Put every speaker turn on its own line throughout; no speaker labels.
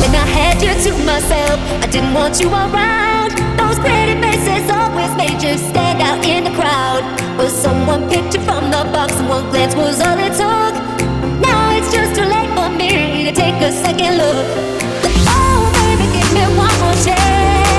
When I had you to myself. I didn't want you around. Those pretty faces always made you stand out in the crowd. Well, someone picked you from the box, and one glance was all it took. Now it's just too late for me to take a second look. But oh, baby, give me one more chance.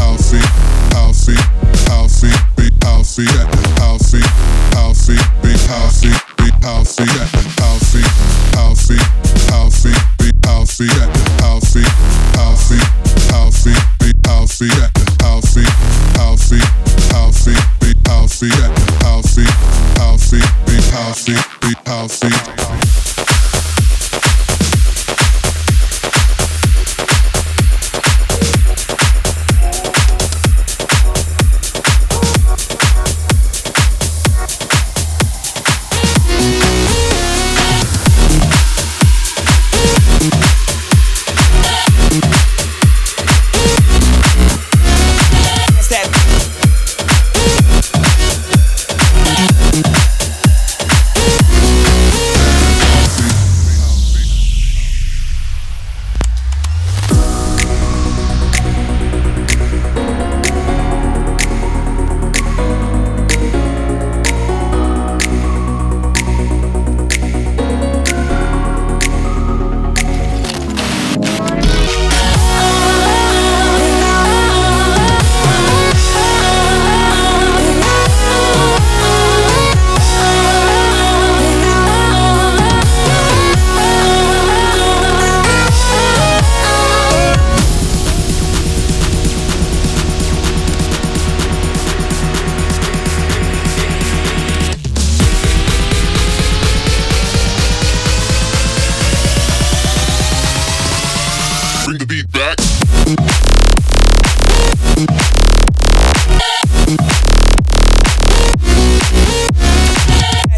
Alfie, Alfie, Alfie, Alfie.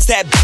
that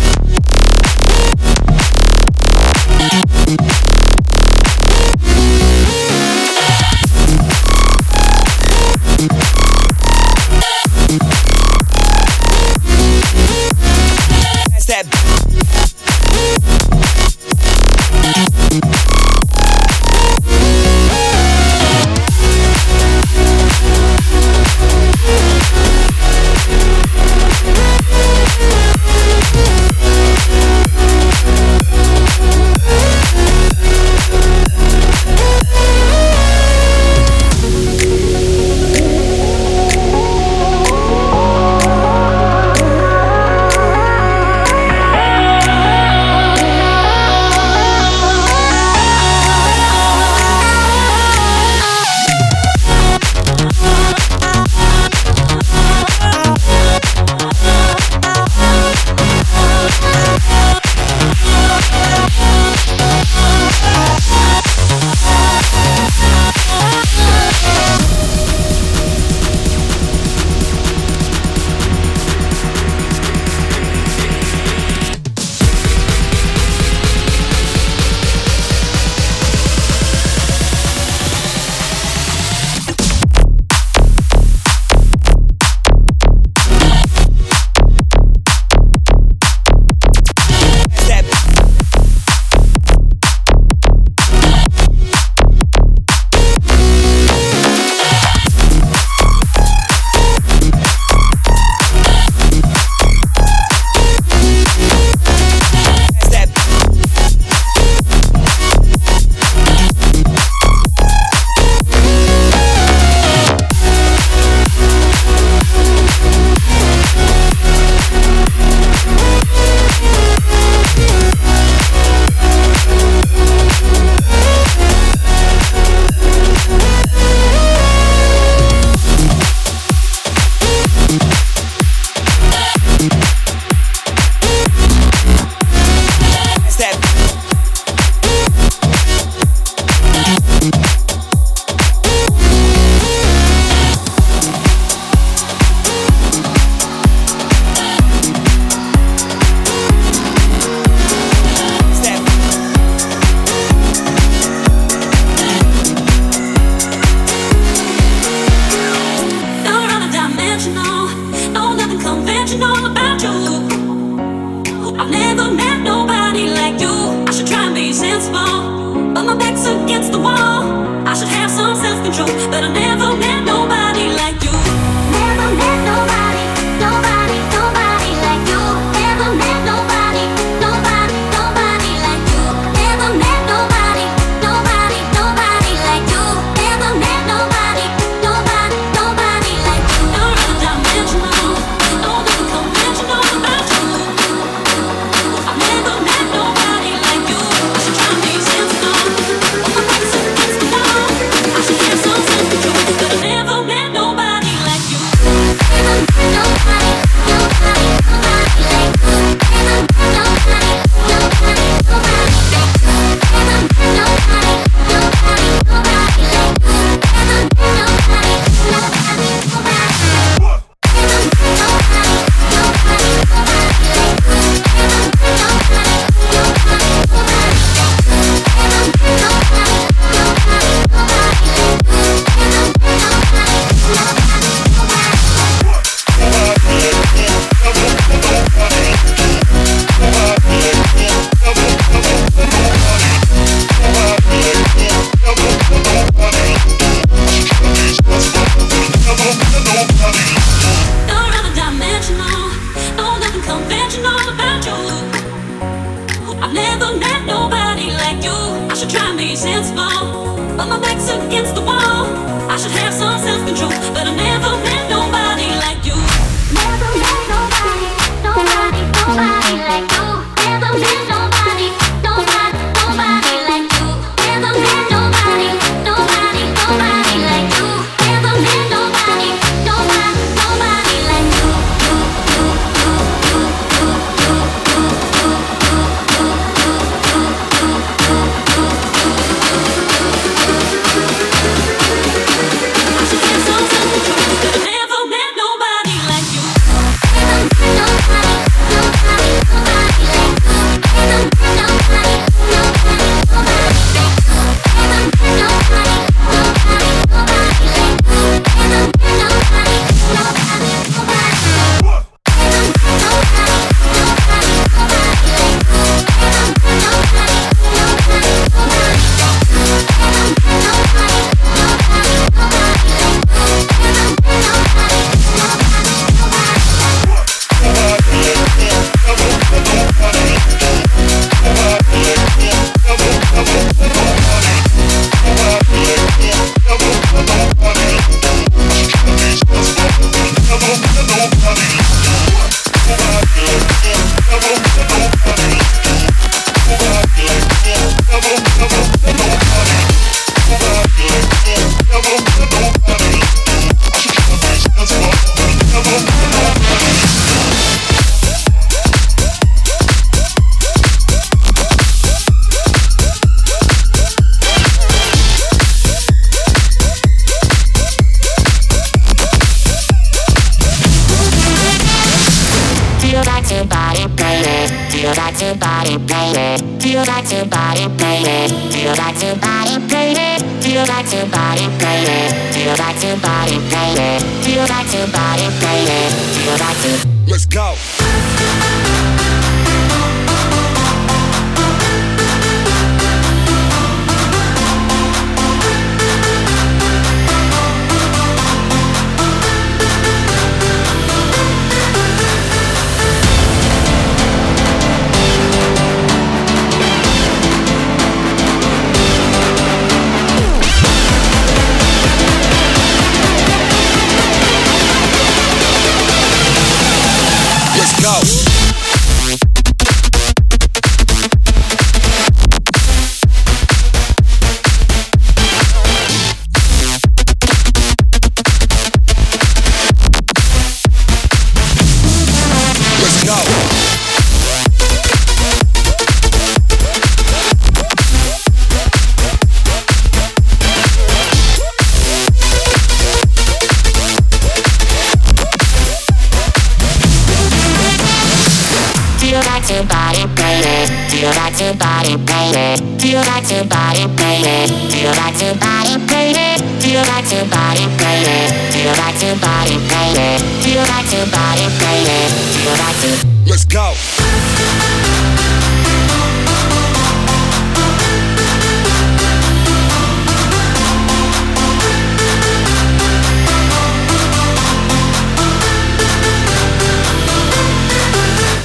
like to body paint it? Do you like to body paint it? Do you like to body paint it? Do you like to body paint it? Do you like to body paint it? Do you like to body paint it? Do you like to Let's go.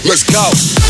Let's
go.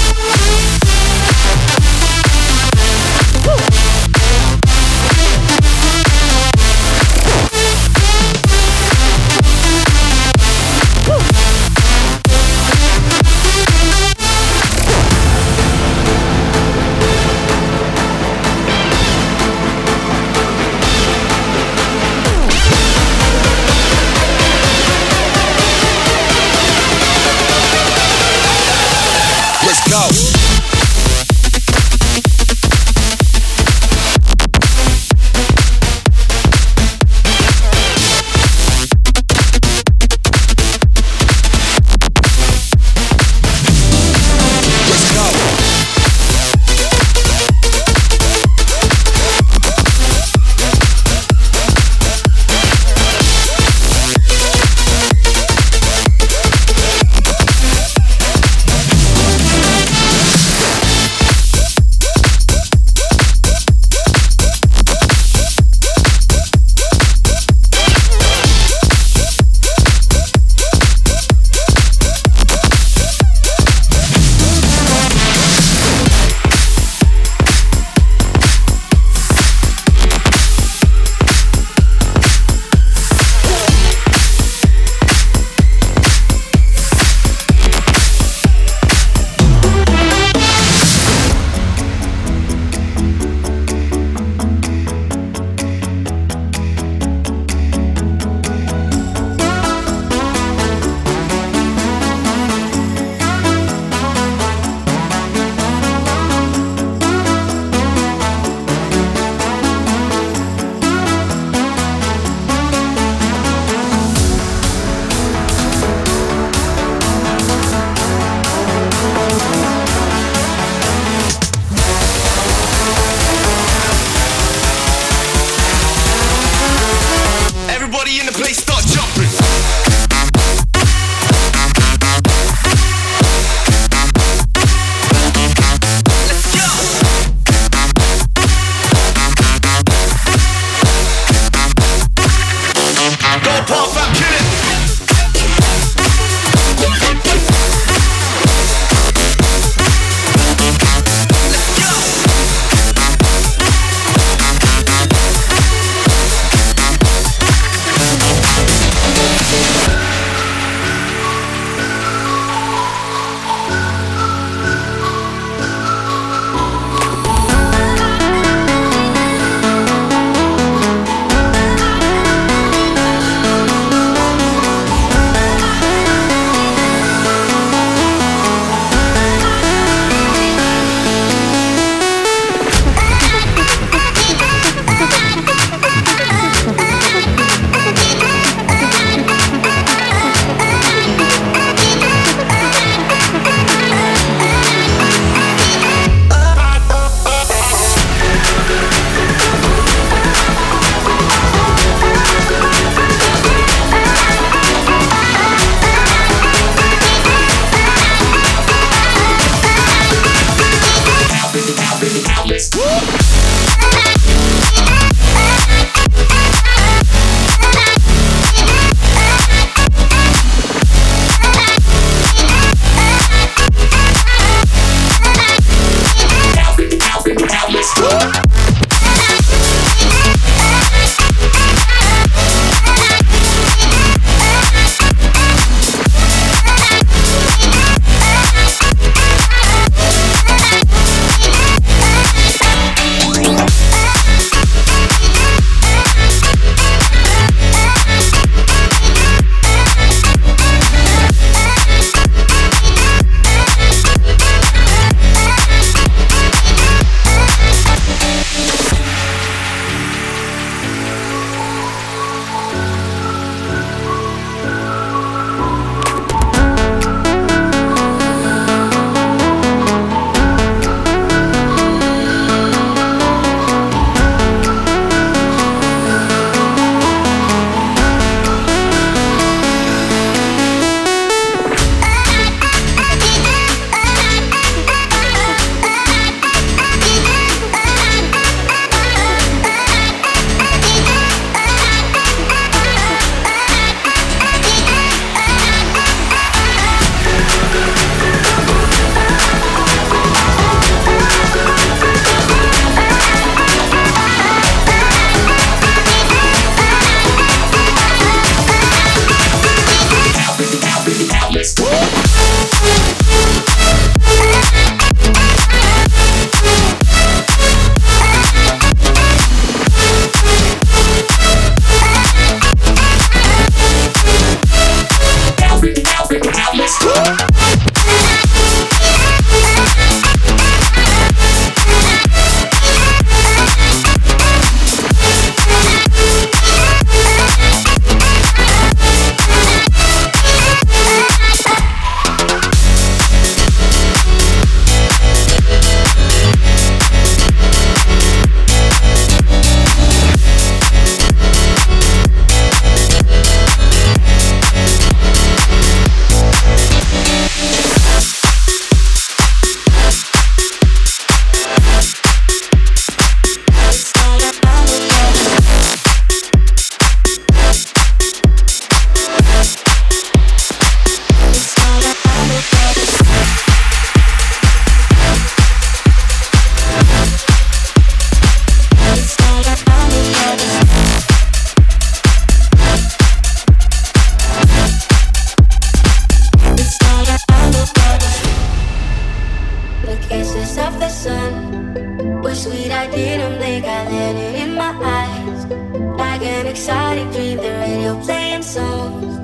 Songs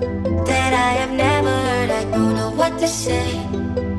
that I have never heard. I don't know what to say.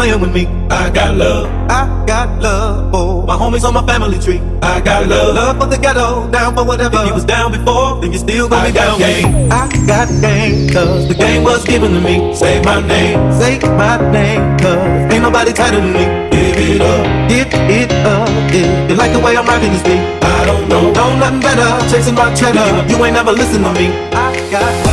Playing with me. I got love, I got love for my homies on my family tree. I got love, love for the ghetto, down for whatever. If you was down before, then you still gonna be down. Game. I got game, cause the game was given to me. Say my name, say my name, cause ain't nobody tighter than me. Give it up, give it up. If you like the way I'm rocking this beat, I don't know, know nothing better. Chasing my cheddar, you ain't never listen to me. I got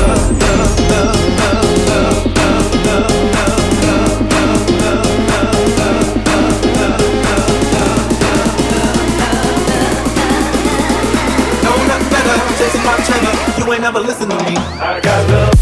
my cheddar. You ain't never listen to me. I got love.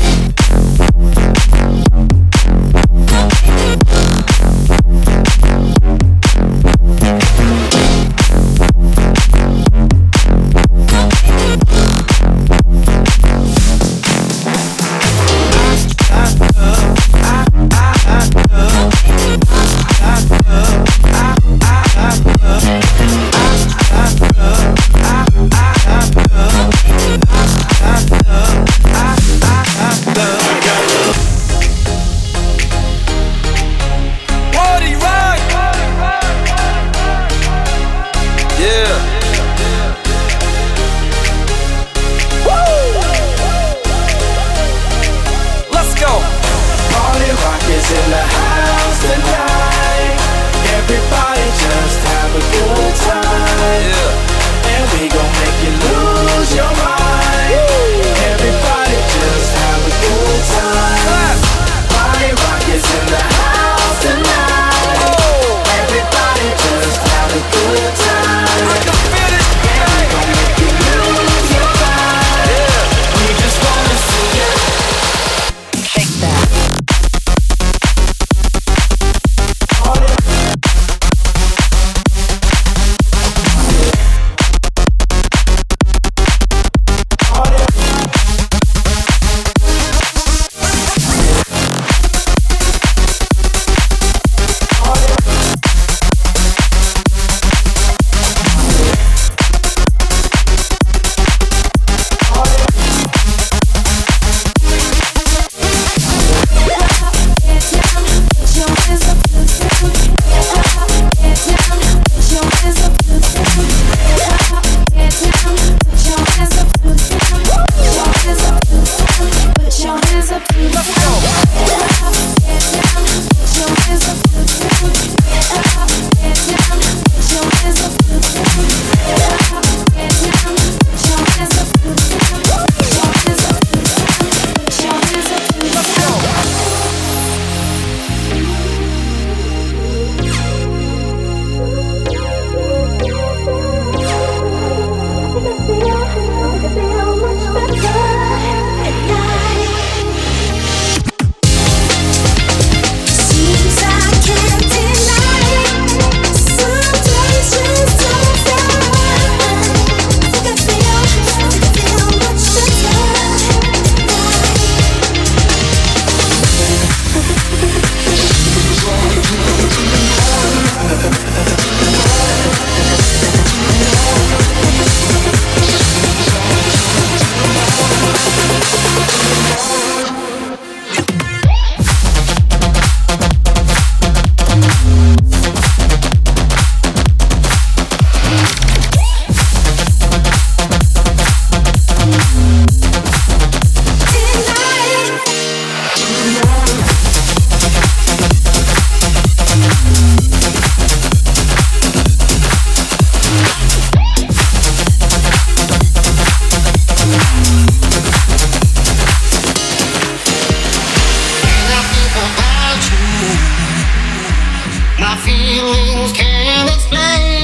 feelings can't explain.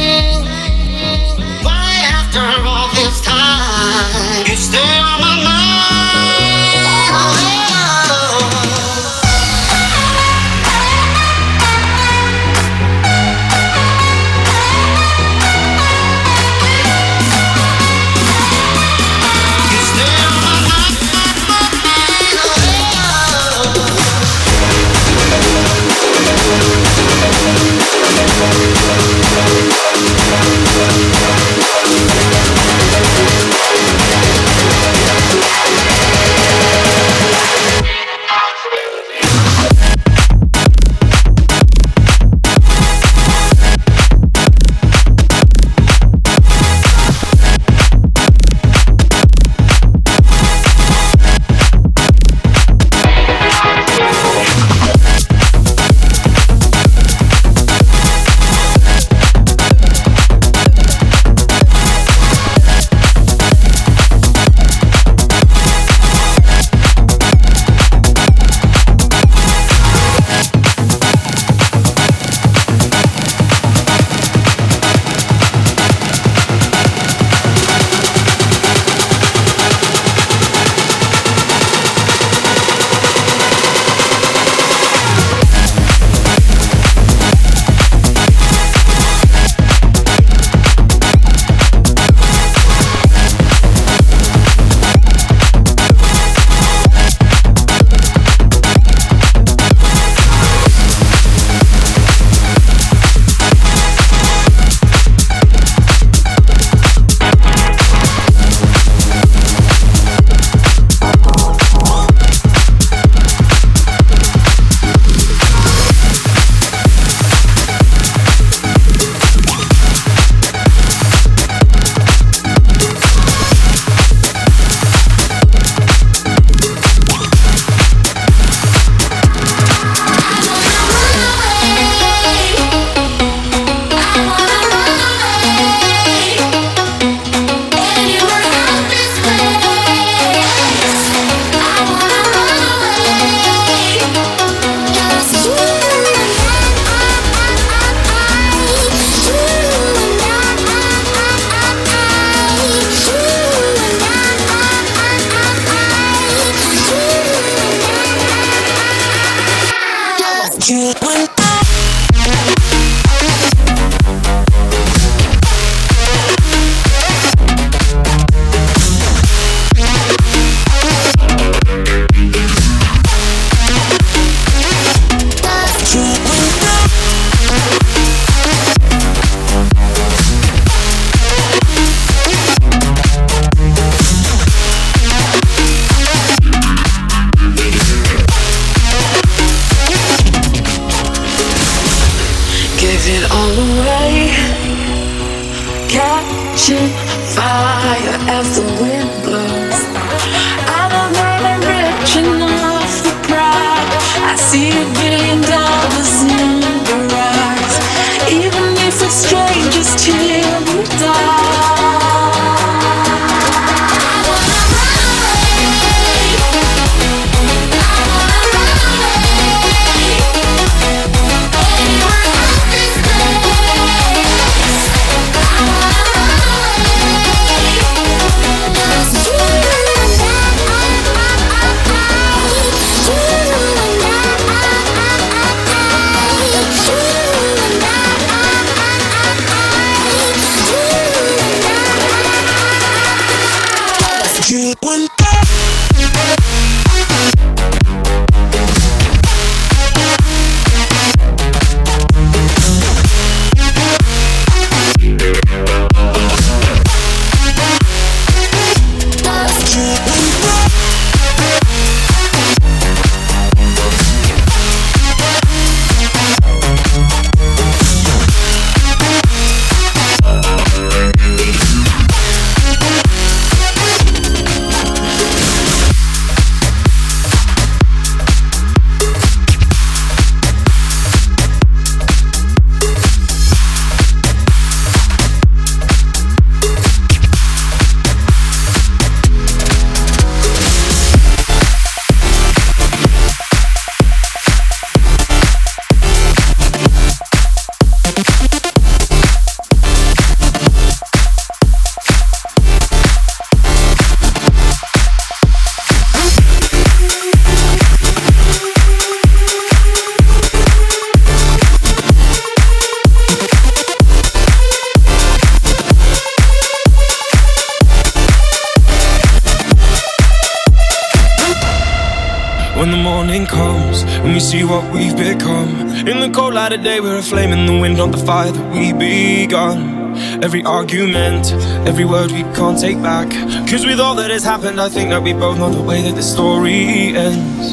In the wind, not the fire that we begun. Every argument, every word we can't take back. Cause with all that has happened, I think that we both know the way that the story ends.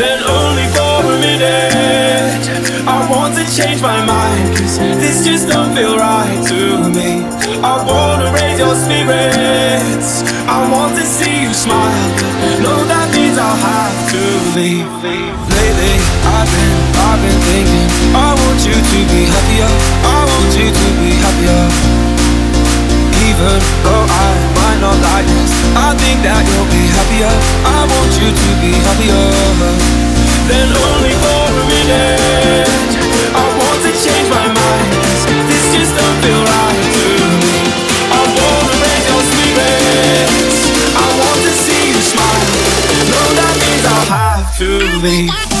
Then only for a minute, I want to change my mind. Cause this just don't feel right to me. I wanna raise your spirits, I want to see you smile. No, that means I'll have to leave. I've been, I've been thinking. I want you to be happier. I want you to be happier. Even though I might not like this, I think that you'll be happier. I want you to be happier. Then only for a minute, I want to change my mind. This just don't feel right to me. I wanna raise your spirits. I want to see you smile. No, that means I'll have to leave.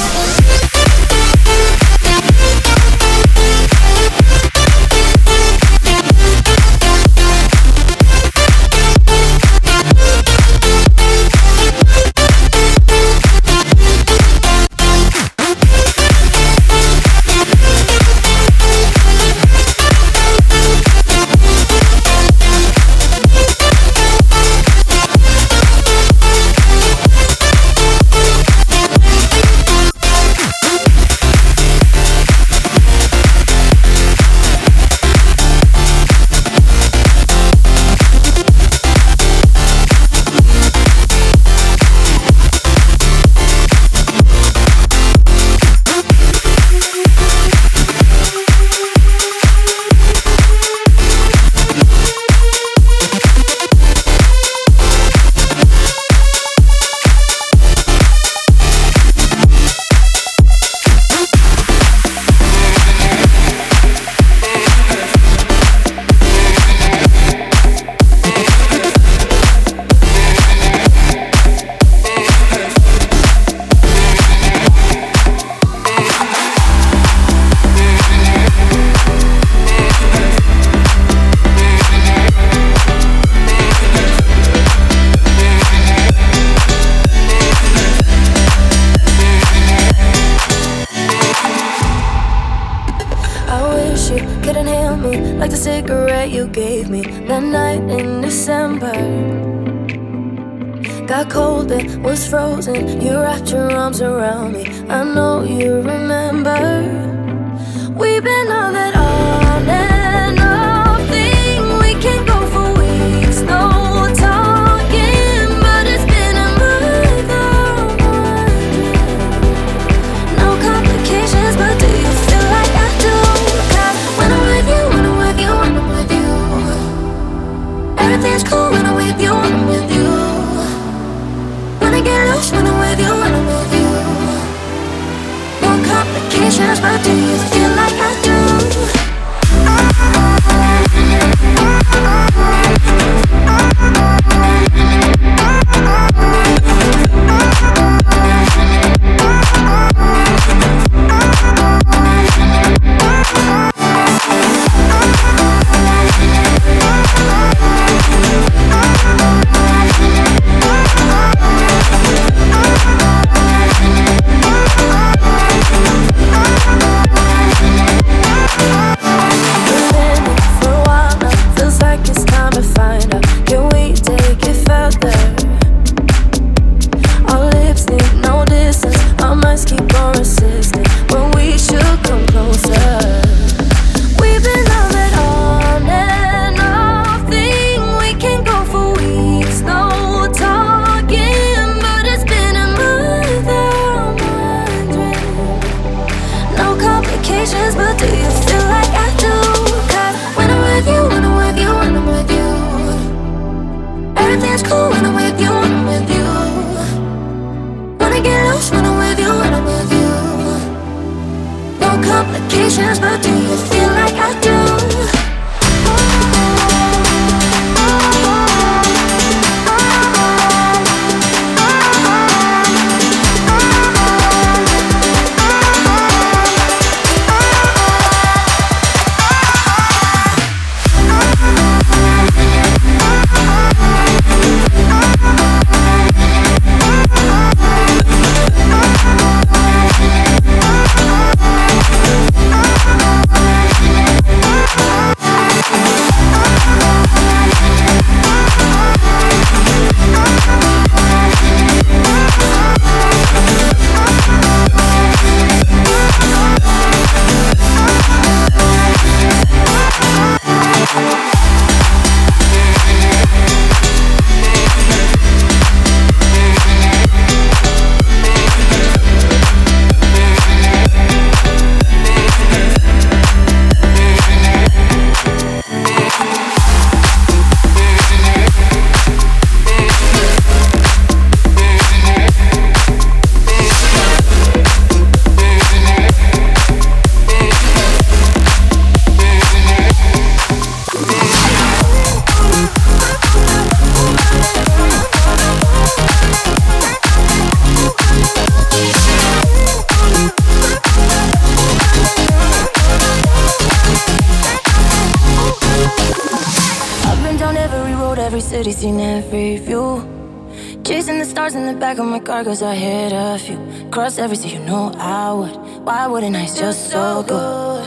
Cars in the back of my car cause I hit a few. Cross every sea, you know I would. Why wouldn't I? It's just so good.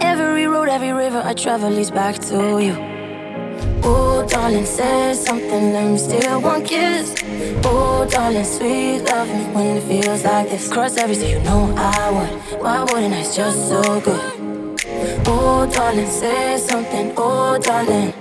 Every road, every river I travel leads back to you. Oh, darling, say something, let me steal one kiss. Oh, darling, sweet love me when it feels like this. Cross every sea, you know I would. Why wouldn't I? It's just so good. Oh, darling, say something, oh, darling.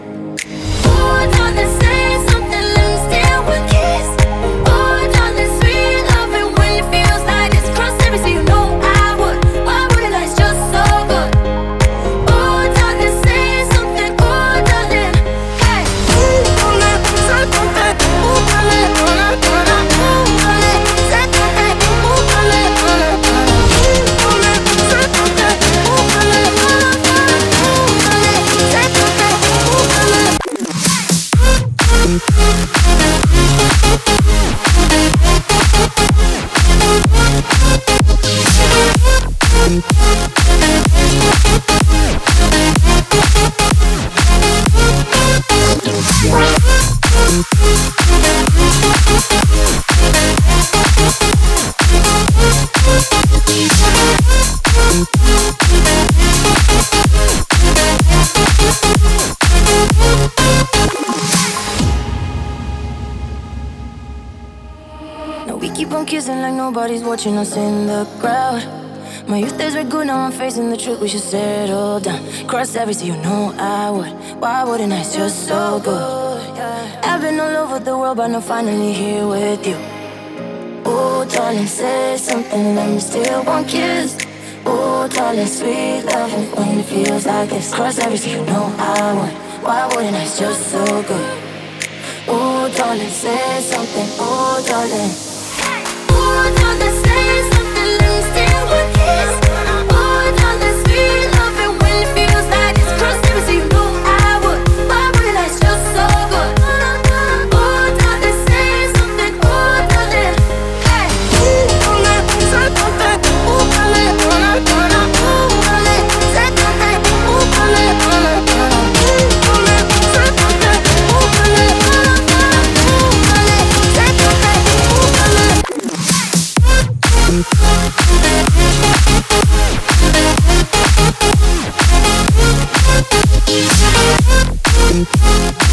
kissing like nobody's watching us in the crowd. My youth days were good, now I'm facing the truth. We should settle down. Cross every sea, you know I would. Why wouldn't I? It's just so good. I've been all over the world, but I'm finally here with you. Oh, darling, say something, let me steal one kiss. Oh, darling, sweet loving when it feels like this. Cross every sea, you know I would. Why wouldn't I? It's just so good. Oh, darling, say something. Oh, darling.
You